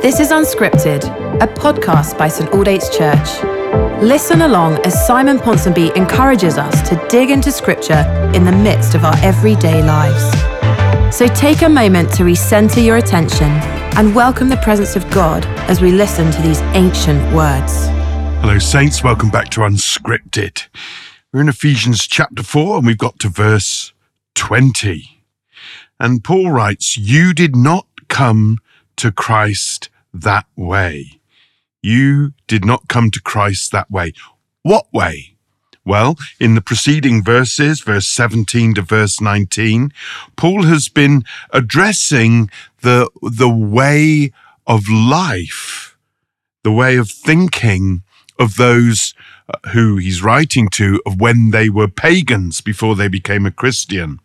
This is Unscripted, a podcast by St Aldate's Church. Listen along as Simon Ponsonby encourages us to dig into Scripture in the midst of our everyday lives. So take a moment to recenter your attention and welcome the presence of God as we listen to these ancient words. Hello, Saints. Welcome back to Unscripted. We're in Ephesians chapter 4 and we've got to verse 20. And Paul writes, You did not come to Christ that way. You did not come to Christ that way. What way? Well, in the preceding verses, verse 17 to verse 19, Paul has been addressing the, the way of life, the way of thinking of those uh, who he's writing to of when they were pagans before they became a Christian.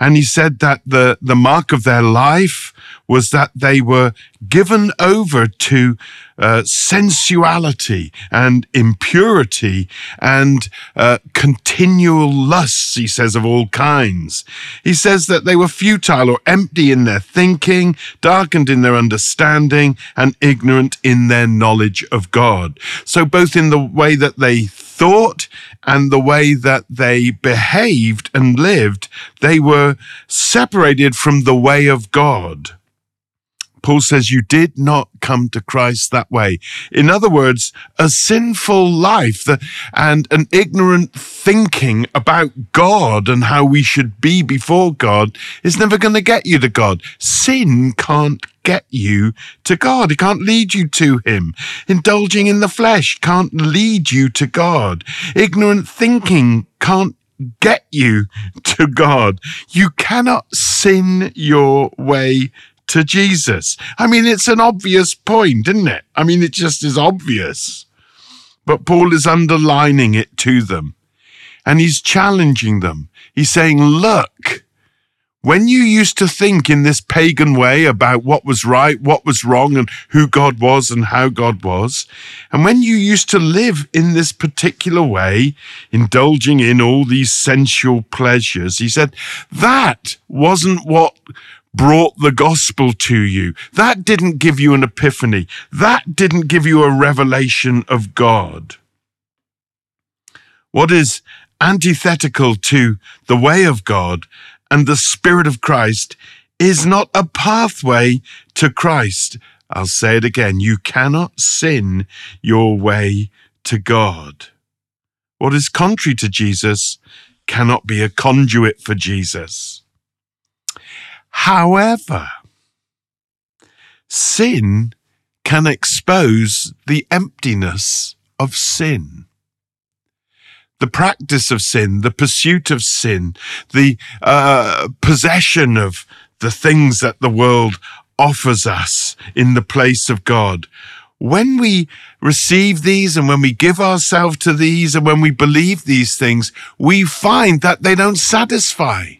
And he said that the, the mark of their life was that they were given over to uh, sensuality and impurity and uh, continual lusts, he says, of all kinds. He says that they were futile or empty in their thinking, darkened in their understanding, and ignorant in their knowledge of God. So, both in the way that they thought and the way that they behaved and lived, they were separated from the way of God. Paul says, You did not come to Christ that way. In other words, a sinful life and an ignorant thinking about God and how we should be before God is never going to get you to God. Sin can't get you to God. It can't lead you to Him. Indulging in the flesh can't lead you to God. Ignorant thinking can't get you to God. You cannot sin your way to Jesus. I mean, it's an obvious point, isn't it? I mean, it just is obvious. But Paul is underlining it to them and he's challenging them. He's saying, look, when you used to think in this pagan way about what was right, what was wrong, and who God was and how God was, and when you used to live in this particular way, indulging in all these sensual pleasures, he said, that wasn't what brought the gospel to you. That didn't give you an epiphany. That didn't give you a revelation of God. What is antithetical to the way of God and the Spirit of Christ is not a pathway to Christ. I'll say it again. You cannot sin your way to God. What is contrary to Jesus cannot be a conduit for Jesus. However, sin can expose the emptiness of sin. The practice of sin, the pursuit of sin, the uh, possession of the things that the world offers us in the place of God. When we receive these and when we give ourselves to these and when we believe these things, we find that they don't satisfy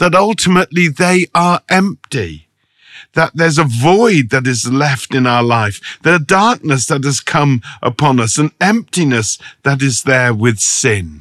that ultimately they are empty, that there's a void that is left in our life, the darkness that has come upon us, an emptiness that is there with sin.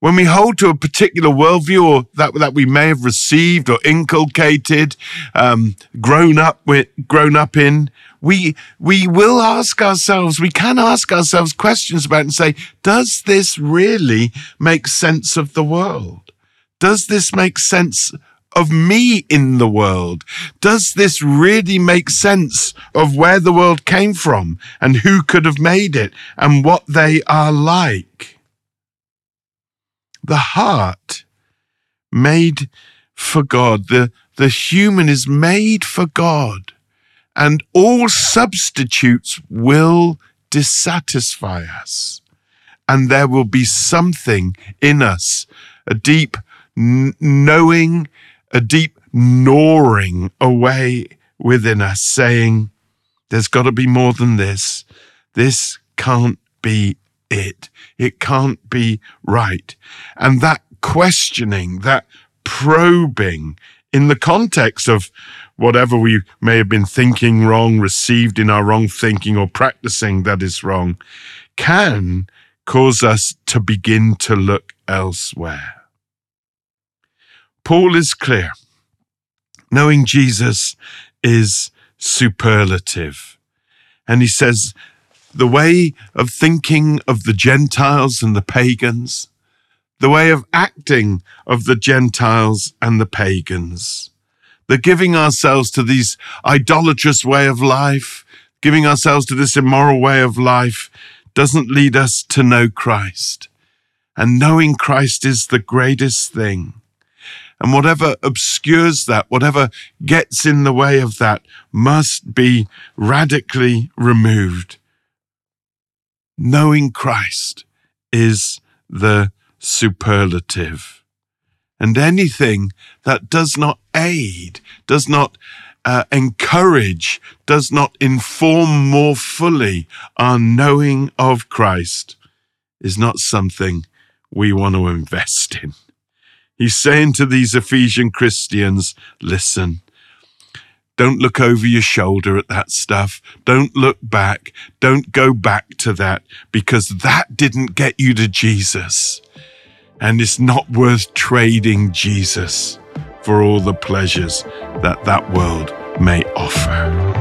When we hold to a particular worldview or that, that we may have received or inculcated, um, grown up with, grown up in, we, we will ask ourselves, we can ask ourselves questions about and say, does this really make sense of the world? Does this make sense of me in the world? Does this really make sense of where the world came from and who could have made it and what they are like? The heart made for God, the, the human is made for God, and all substitutes will dissatisfy us. And there will be something in us, a deep n- knowing, a deep gnawing away within us, saying, There's got to be more than this. This can't be it. It can't be right. And that questioning, that probing in the context of whatever we may have been thinking wrong, received in our wrong thinking, or practicing that is wrong, can cause us to begin to look elsewhere. Paul is clear. Knowing Jesus is superlative. And he says, the way of thinking of the Gentiles and the pagans, the way of acting of the Gentiles and the pagans, the giving ourselves to these idolatrous way of life, giving ourselves to this immoral way of life doesn't lead us to know Christ. And knowing Christ is the greatest thing. And whatever obscures that, whatever gets in the way of that, must be radically removed. Knowing Christ is the superlative. And anything that does not aid, does not uh, encourage, does not inform more fully our knowing of Christ is not something we want to invest in. He's saying to these Ephesian Christians, listen, don't look over your shoulder at that stuff. Don't look back. Don't go back to that because that didn't get you to Jesus. And it's not worth trading Jesus for all the pleasures that that world may offer.